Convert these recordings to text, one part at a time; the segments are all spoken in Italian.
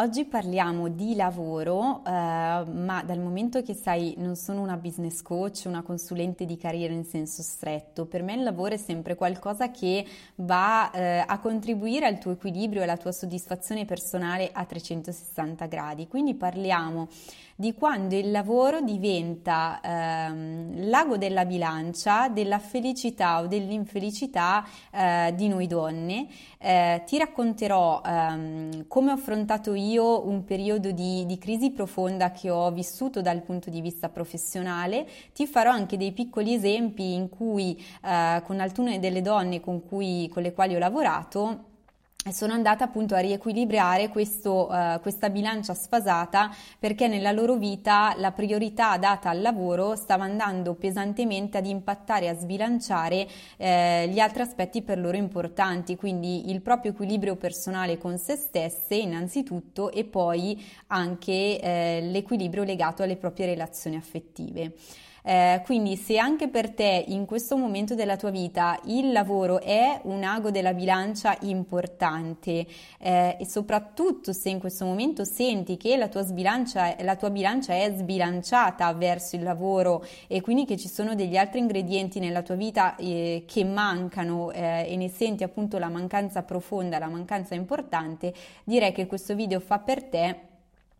Oggi parliamo di lavoro, eh, ma dal momento che sai, non sono una business coach, una consulente di carriera in senso stretto, per me il lavoro è sempre qualcosa che va eh, a contribuire al tuo equilibrio e alla tua soddisfazione personale a 360 gradi. Quindi parliamo di quando il lavoro diventa ehm, l'ago della bilancia della felicità o dell'infelicità eh, di noi donne. Eh, ti racconterò ehm, come ho affrontato io un periodo di, di, crisi profonda che ho vissuto dal punto di vista professionale. Ti farò anche dei piccoli esempi in cui eh, con alcune delle donne con, cui, con le quali ho lavorato sono andata appunto a riequilibrare questo, uh, questa bilancia sfasata perché nella loro vita la priorità data al lavoro stava andando pesantemente ad impattare a sbilanciare eh, gli altri aspetti per loro importanti, quindi il proprio equilibrio personale con se stesse innanzitutto e poi anche eh, l'equilibrio legato alle proprie relazioni affettive. Eh, quindi se anche per te in questo momento della tua vita il lavoro è un ago della bilancia importante eh, e soprattutto se in questo momento senti che la tua, la tua bilancia è sbilanciata verso il lavoro e quindi che ci sono degli altri ingredienti nella tua vita eh, che mancano eh, e ne senti appunto la mancanza profonda, la mancanza importante, direi che questo video fa per te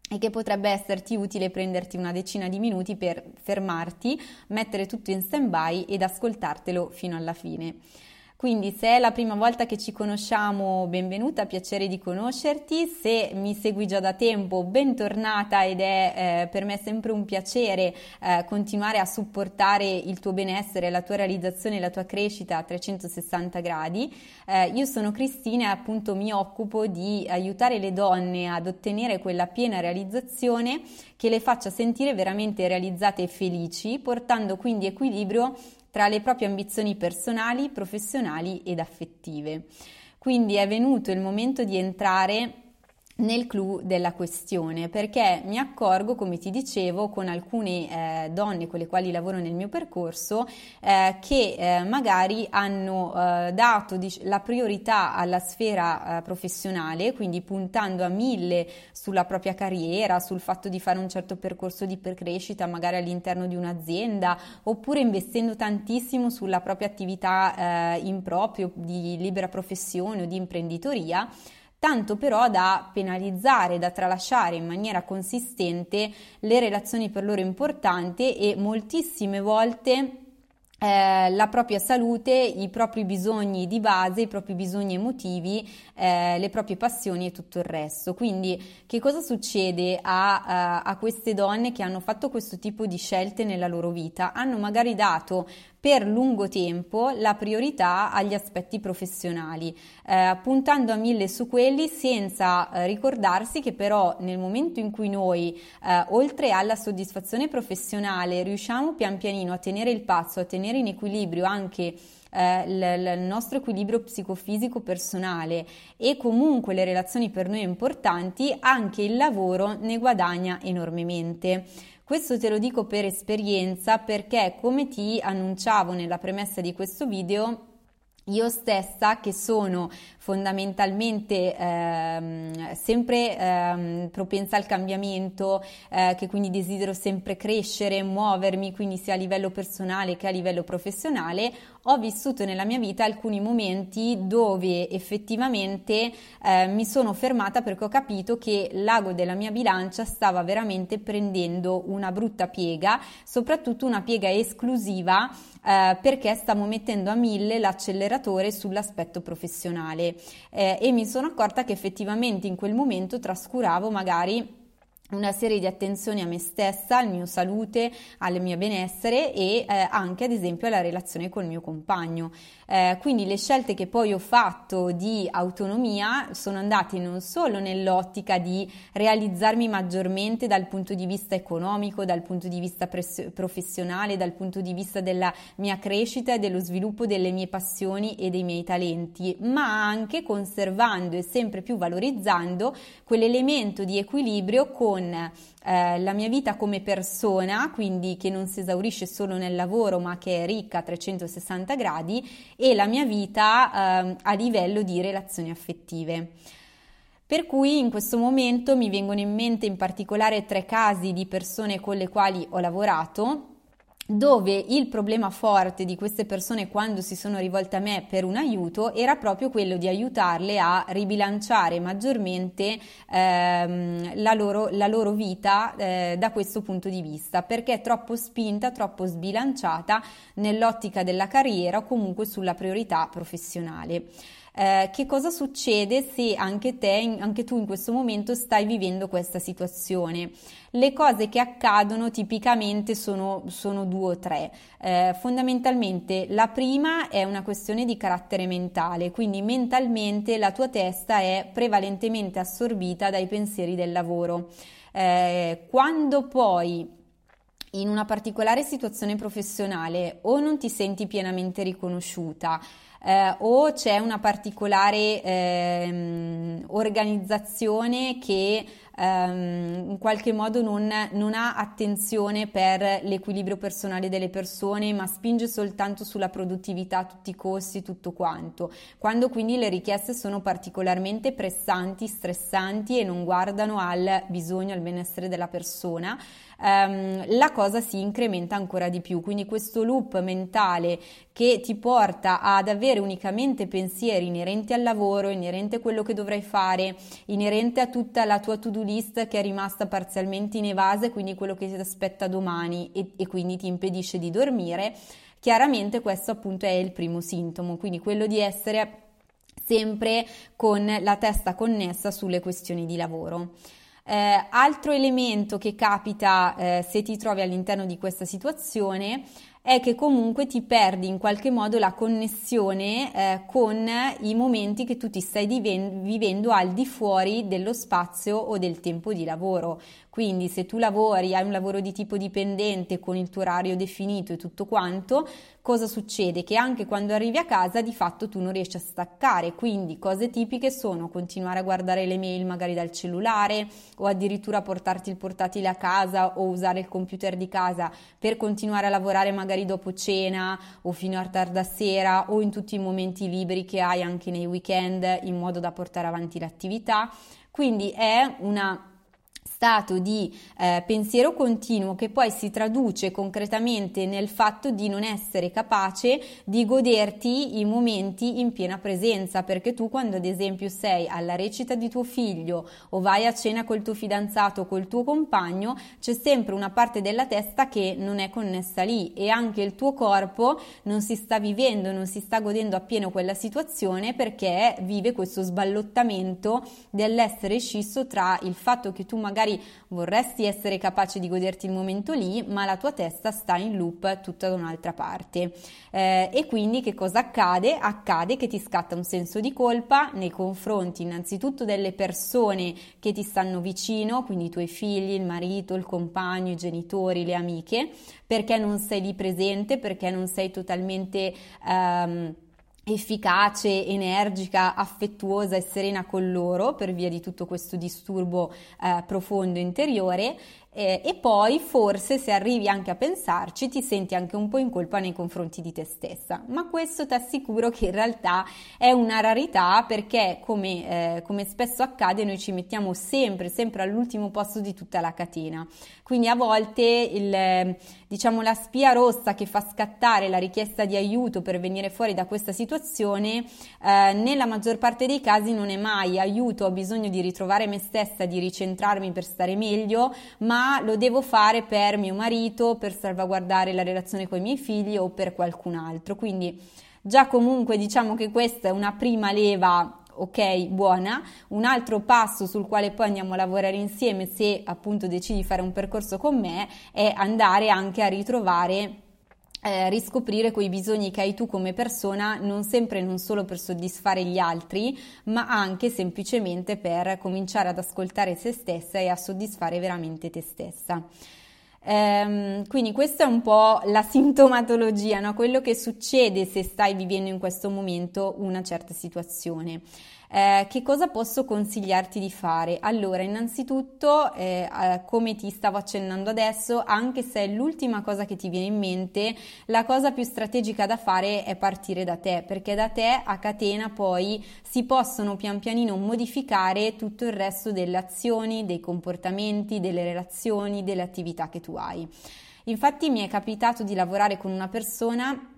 e che potrebbe esserti utile prenderti una decina di minuti per fermarti, mettere tutto in stand-by ed ascoltartelo fino alla fine. Quindi se è la prima volta che ci conosciamo, benvenuta, piacere di conoscerti. Se mi segui già da tempo, bentornata ed è eh, per me sempre un piacere eh, continuare a supportare il tuo benessere, la tua realizzazione, la tua crescita a 360 gradi. Eh, io sono Cristina e appunto mi occupo di aiutare le donne ad ottenere quella piena realizzazione che le faccia sentire veramente realizzate e felici, portando quindi equilibrio tra le proprie ambizioni personali, professionali ed affettive. Quindi è venuto il momento di entrare nel clou della questione perché mi accorgo, come ti dicevo, con alcune eh, donne con le quali lavoro nel mio percorso eh, che eh, magari hanno eh, dato dic- la priorità alla sfera eh, professionale, quindi puntando a mille sulla propria carriera, sul fatto di fare un certo percorso di crescita magari all'interno di un'azienda oppure investendo tantissimo sulla propria attività eh, in proprio di libera professione o di imprenditoria tanto però da penalizzare, da tralasciare in maniera consistente le relazioni per loro importanti e moltissime volte eh, la propria salute, i propri bisogni di base, i propri bisogni emotivi, eh, le proprie passioni e tutto il resto. Quindi che cosa succede a, a, a, queste donne che hanno fatto questo tipo di scelte nella loro vita? Hanno magari dato per lungo tempo la priorità agli aspetti professionali, eh, puntando a mille su quelli senza eh, ricordarsi che però nel momento in cui noi, eh, oltre alla soddisfazione professionale, riusciamo pian pianino a tenere il passo, a tenere in equilibrio anche eh, il nostro equilibrio psicofisico personale e comunque le relazioni per noi importanti, anche il lavoro ne guadagna enormemente. Questo te lo dico per esperienza perché come ti annunciavo nella premessa di questo video, io stessa che sono fondamentalmente ehm, sempre ehm, propensa al cambiamento, eh, che quindi desidero sempre crescere, muovermi, quindi sia a livello personale che a livello professionale, ho vissuto nella mia vita alcuni momenti dove effettivamente eh, mi sono fermata perché ho capito che l'ago della mia bilancia stava veramente prendendo una brutta piega, soprattutto una piega esclusiva eh, perché stavo mettendo a mille l'acceleratore sull'aspetto professionale. Eh, e mi sono accorta che effettivamente in quel momento trascuravo magari una serie di attenzioni a me stessa, al mio salute, al mio benessere e eh, anche ad esempio alla relazione col mio compagno. Eh, quindi le scelte che poi ho fatto di autonomia sono andate non solo nell'ottica di realizzarmi maggiormente dal punto di vista economico, dal punto di vista pres- professionale, dal punto di vista della mia crescita e dello sviluppo delle mie passioni e dei miei talenti, ma anche conservando e sempre più valorizzando quell'elemento di equilibrio con con eh, la mia vita come persona, quindi che non si esaurisce solo nel lavoro ma che è ricca a 360 gradi, e la mia vita eh, a livello di relazioni affettive. Per cui in questo momento mi vengono in mente in particolare tre casi di persone con le quali ho lavorato dove il problema forte di queste persone quando si sono rivolte a me per un aiuto era proprio quello di aiutarle a ribilanciare maggiormente ehm, la, loro, la, loro, vita eh, da questo punto di vista, perché è troppo spinta, troppo sbilanciata nell'ottica della carriera o comunque sulla priorità professionale. Eh, che cosa succede se anche te, anche tu in questo momento stai vivendo questa situazione? Le cose che accadono tipicamente sono, sono due o tre. Eh, fondamentalmente la prima è una questione di carattere mentale, quindi mentalmente la tua testa è prevalentemente assorbita dai pensieri del lavoro. Eh, quando poi in una particolare situazione professionale o non ti senti pienamente riconosciuta, eh, o c'è una particolare eh, organizzazione che ehm, in qualche modo non, non, ha attenzione per l'equilibrio personale delle persone, ma spinge soltanto sulla produttività tutti i costi, tutto quanto. Quando quindi le richieste sono particolarmente pressanti, stressanti e non guardano al bisogno, al benessere della persona, ehm, la cosa si incrementa ancora di più. Quindi questo loop mentale che ti porta ad avere unicamente pensieri inerenti al lavoro, inerente a quello che dovrai fare, inerente a tutta la tua to-do list che è rimasta parzialmente inevasa, quindi quello che ti aspetta domani e, e quindi ti impedisce di dormire. Chiaramente questo appunto è il primo sintomo, quindi quello di essere sempre con la testa connessa sulle questioni di lavoro. Eh, altro elemento che capita eh, se ti trovi all'interno di questa situazione è che comunque ti perdi in qualche modo la connessione eh, con i momenti che tu ti stai diven- vivendo al di fuori dello spazio o del tempo di lavoro. Quindi se tu lavori, hai un lavoro di tipo dipendente con il tuo orario definito e tutto quanto, cosa succede? Che anche quando arrivi a casa di fatto tu non riesci a staccare, quindi cose tipiche sono continuare a guardare le mail magari dal cellulare o addirittura portarti il portatile a casa o usare il computer di casa per continuare a lavorare magari dopo cena o fino a tarda sera o in tutti i momenti liberi che hai anche nei weekend in modo da portare avanti l'attività. Quindi è una stato di eh, pensiero continuo che poi si traduce concretamente nel fatto di non essere capace di goderti i momenti in piena presenza, perché tu quando ad esempio sei alla recita di tuo figlio o vai a cena col tuo fidanzato o col tuo compagno, c'è sempre una parte della testa che non è connessa lì e anche il tuo corpo non si sta vivendo, non si sta godendo appieno quella situazione perché vive questo sballottamento dell'essere scisso tra il fatto che tu magari magari vorresti essere capace di goderti il momento lì, ma la tua testa sta in loop tutta da un'altra parte. Eh, e quindi che cosa accade? Accade che ti scatta un senso di colpa nei confronti innanzitutto delle persone che ti stanno vicino, quindi i tuoi figli, il marito, il compagno, i genitori, le amiche, perché non sei lì presente, perché non sei totalmente... Um, efficace, energica, affettuosa e serena con loro per via di tutto questo disturbo eh, profondo interiore eh, e poi forse se arrivi anche a pensarci ti senti anche un po' in colpa nei confronti di te stessa, ma questo ti assicuro che in realtà è una rarità perché come, eh, come spesso accade noi ci mettiamo sempre, sempre all'ultimo posto di tutta la catena, quindi a volte il, diciamo, la spia rossa che fa scattare la richiesta di aiuto per venire fuori da questa situazione eh, nella maggior parte dei casi non è mai aiuto, ho bisogno di ritrovare me stessa, di ricentrarmi per stare meglio, ma lo devo fare per mio marito, per salvaguardare la relazione con i miei figli o per qualcun altro. Quindi già comunque diciamo che questa è una prima leva ok, buona. Un altro passo sul quale poi andiamo a lavorare insieme se appunto decidi di fare un percorso con me è andare anche a ritrovare eh, riscoprire quei bisogni che hai tu come persona, non sempre non solo per soddisfare gli altri, ma anche semplicemente per cominciare ad ascoltare se stessa e a soddisfare veramente te stessa. Ehm, quindi questa è un po' la sintomatologia, no? quello che succede se stai vivendo in questo momento una certa situazione. Eh, che cosa posso consigliarti di fare? Allora, innanzitutto, eh, eh, come ti stavo accennando adesso, anche se è l'ultima cosa che ti viene in mente, la cosa più strategica da fare è partire da te, perché da te a catena poi si possono pian pianino modificare tutto il resto delle azioni, dei comportamenti, delle relazioni, delle attività che tu hai. Infatti mi è capitato di lavorare con una persona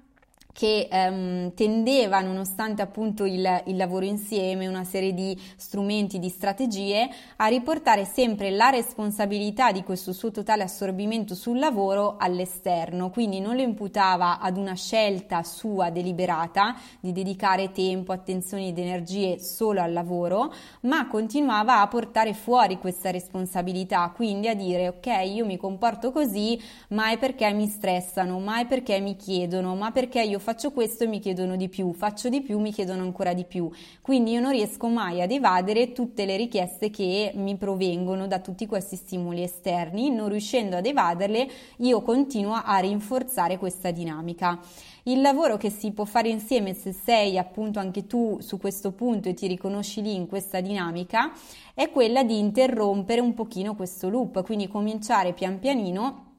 che ehm, tendeva, nonostante appunto il, il, lavoro insieme, una serie di strumenti, di strategie, a riportare sempre la responsabilità di questo suo totale assorbimento sul lavoro all'esterno, quindi non lo imputava ad una scelta sua deliberata di dedicare tempo, attenzioni ed energie solo al lavoro, ma continuava a portare fuori questa responsabilità, quindi a dire ok, io mi comporto così, ma è perché mi stressano, ma è perché mi chiedono, ma perché io faccio questo e mi chiedono di più, faccio di più, mi chiedono ancora di più. Quindi io non riesco mai ad evadere tutte le richieste che mi provengono da tutti questi stimoli esterni, non riuscendo ad evaderle, io continuo a rinforzare questa dinamica. Il lavoro che si può fare insieme se sei appunto anche tu su questo punto e ti riconosci lì in questa dinamica è quella di interrompere un pochino questo loop, quindi cominciare pian pianino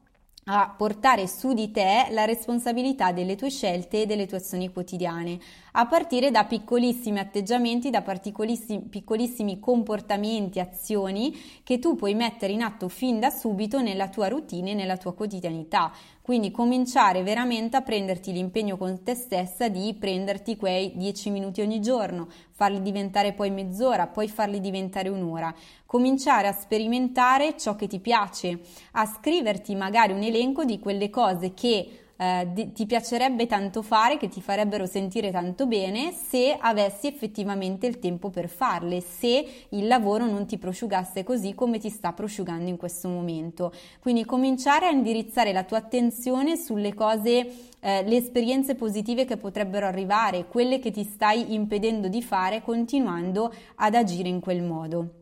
a portare su di te la responsabilità delle tue scelte e delle tue azioni quotidiane, a partire da piccolissimi atteggiamenti, da piccolissimi, piccolissimi comportamenti, azioni che tu puoi mettere in atto fin da subito nella tua routine, nella tua quotidianità. Quindi cominciare veramente a prenderti l'impegno con te stessa di prenderti quei 10 minuti ogni giorno, farli diventare poi mezz'ora, poi farli diventare un'ora. Cominciare a sperimentare ciò che ti piace, a scriverti magari un elenco di quelle cose che eh, di, ti piacerebbe tanto fare, che ti farebbero sentire tanto bene se avessi effettivamente il tempo per farle, se il lavoro non ti prosciugasse così come ti sta prosciugando in questo momento. Quindi cominciare a indirizzare la tua attenzione sulle cose eh, le esperienze positive che potrebbero arrivare, quelle che ti stai impedendo di fare continuando ad agire in quel modo.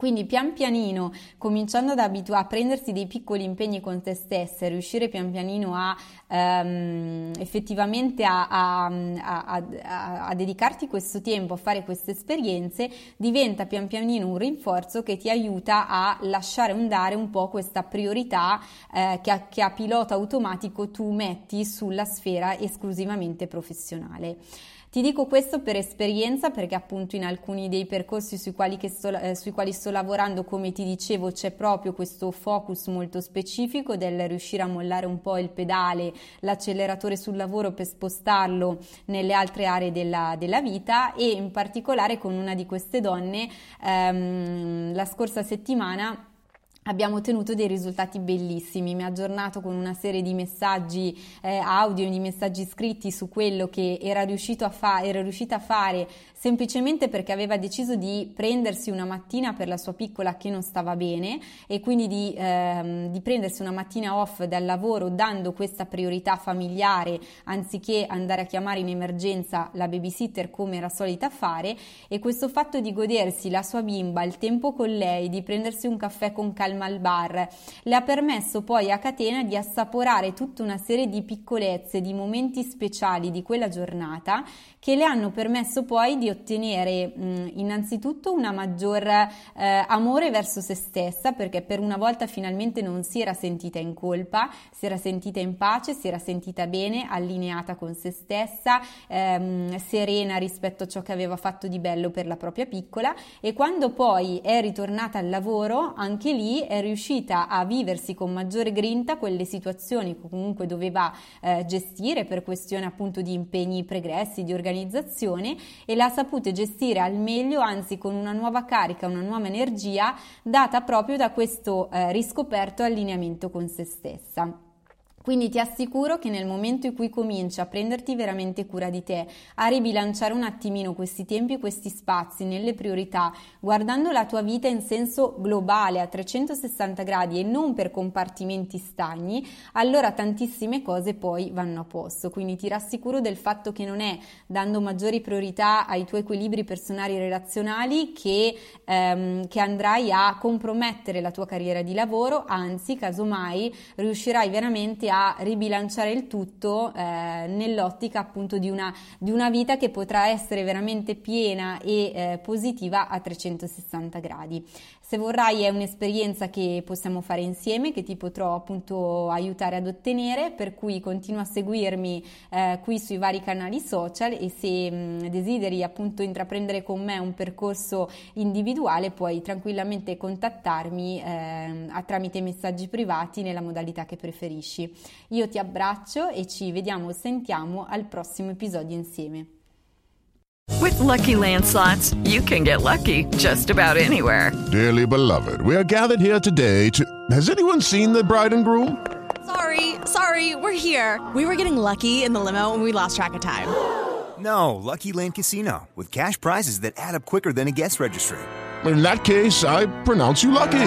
Quindi pian pianino, cominciando ad abituare a prendersi dei piccoli impegni con te stessa, riuscire pian pianino a um, effettivamente a, a, a, a, dedicarti questo tempo, a fare queste esperienze, diventa pian pianino un rinforzo che ti aiuta a lasciare andare un po' questa priorità eh, che, che a pilota automatico tu metti sulla sfera esclusivamente professionale. Ti dico questo per esperienza perché appunto in alcuni dei percorsi sui quali, sto, eh, sui quali sto lavorando, come ti dicevo, c'è proprio questo focus molto specifico del riuscire a mollare un po' il pedale, l'acceleratore sul lavoro per spostarlo nelle altre aree della, della vita e in particolare con una di queste donne ehm, la scorsa settimana abbiamo ottenuto dei risultati bellissimi. Mi ha aggiornato con una serie di messaggi eh, audio, di messaggi scritti su quello che era, riuscito a fa- era riuscita a fare semplicemente perché aveva deciso di prendersi una mattina per la sua piccola che non stava bene e quindi di, ehm, di prendersi una mattina off dal lavoro dando questa priorità familiare anziché andare a chiamare in emergenza la babysitter come era solita fare e questo fatto di godersi la sua bimba, il tempo con lei, di prendersi un caffè con calma al bar, le ha permesso poi a catena di assaporare tutta una serie di piccolezze, di momenti speciali di quella giornata che le hanno permesso poi di ottenere mh, innanzitutto una maggior eh, amore verso se stessa perché per una volta finalmente non si era sentita in colpa, si era sentita in pace, si era sentita bene, allineata con se stessa, ehm, serena rispetto a ciò che aveva fatto di bello per la propria piccola. E quando poi è ritornata al lavoro anche lì è riuscita a viversi con maggiore grinta quelle situazioni che comunque doveva eh, gestire per questione appunto di impegni pregressi, di organizzazione e l'ha saputo gestire al meglio, anzi con una nuova carica, una nuova energia data proprio da questo eh, riscoperto allineamento con se stessa. Quindi ti assicuro che nel momento in cui cominci a prenderti veramente cura di te, a ribilanciare un attimino questi tempi, questi spazi nelle priorità, guardando la tua vita in senso globale a 360 gradi e non per compartimenti stagni, allora tantissime cose poi vanno a posto. Quindi ti rassicuro del fatto che non è dando maggiori priorità ai tuoi equilibri personali e relazionali che, ehm, che andrai a compromettere la tua carriera di lavoro, anzi, casomai riuscirai veramente a ribilanciare il tutto eh, nell'ottica appunto di una, di una, vita che potrà essere veramente piena e eh, positiva a 360 gradi. Se vorrai è un'esperienza che possiamo fare insieme, che ti potrò appunto aiutare ad ottenere, per cui continua a seguirmi eh, qui sui vari canali social e se mh, desideri appunto intraprendere con me un percorso individuale puoi tranquillamente contattarmi eh, tramite messaggi privati nella modalità che preferisci. Io ti abbraccio e ci vediamo, o sentiamo al prossimo episodio insieme. With lucky landslots, you can get lucky just about anywhere. Dearly beloved, we are gathered here today to. Has anyone seen the bride and groom? Sorry, sorry, we're here. We were getting lucky in the limo and we lost track of time. No, Lucky Land Casino, with cash prizes that add up quicker than a guest registry. In that case, I pronounce you lucky.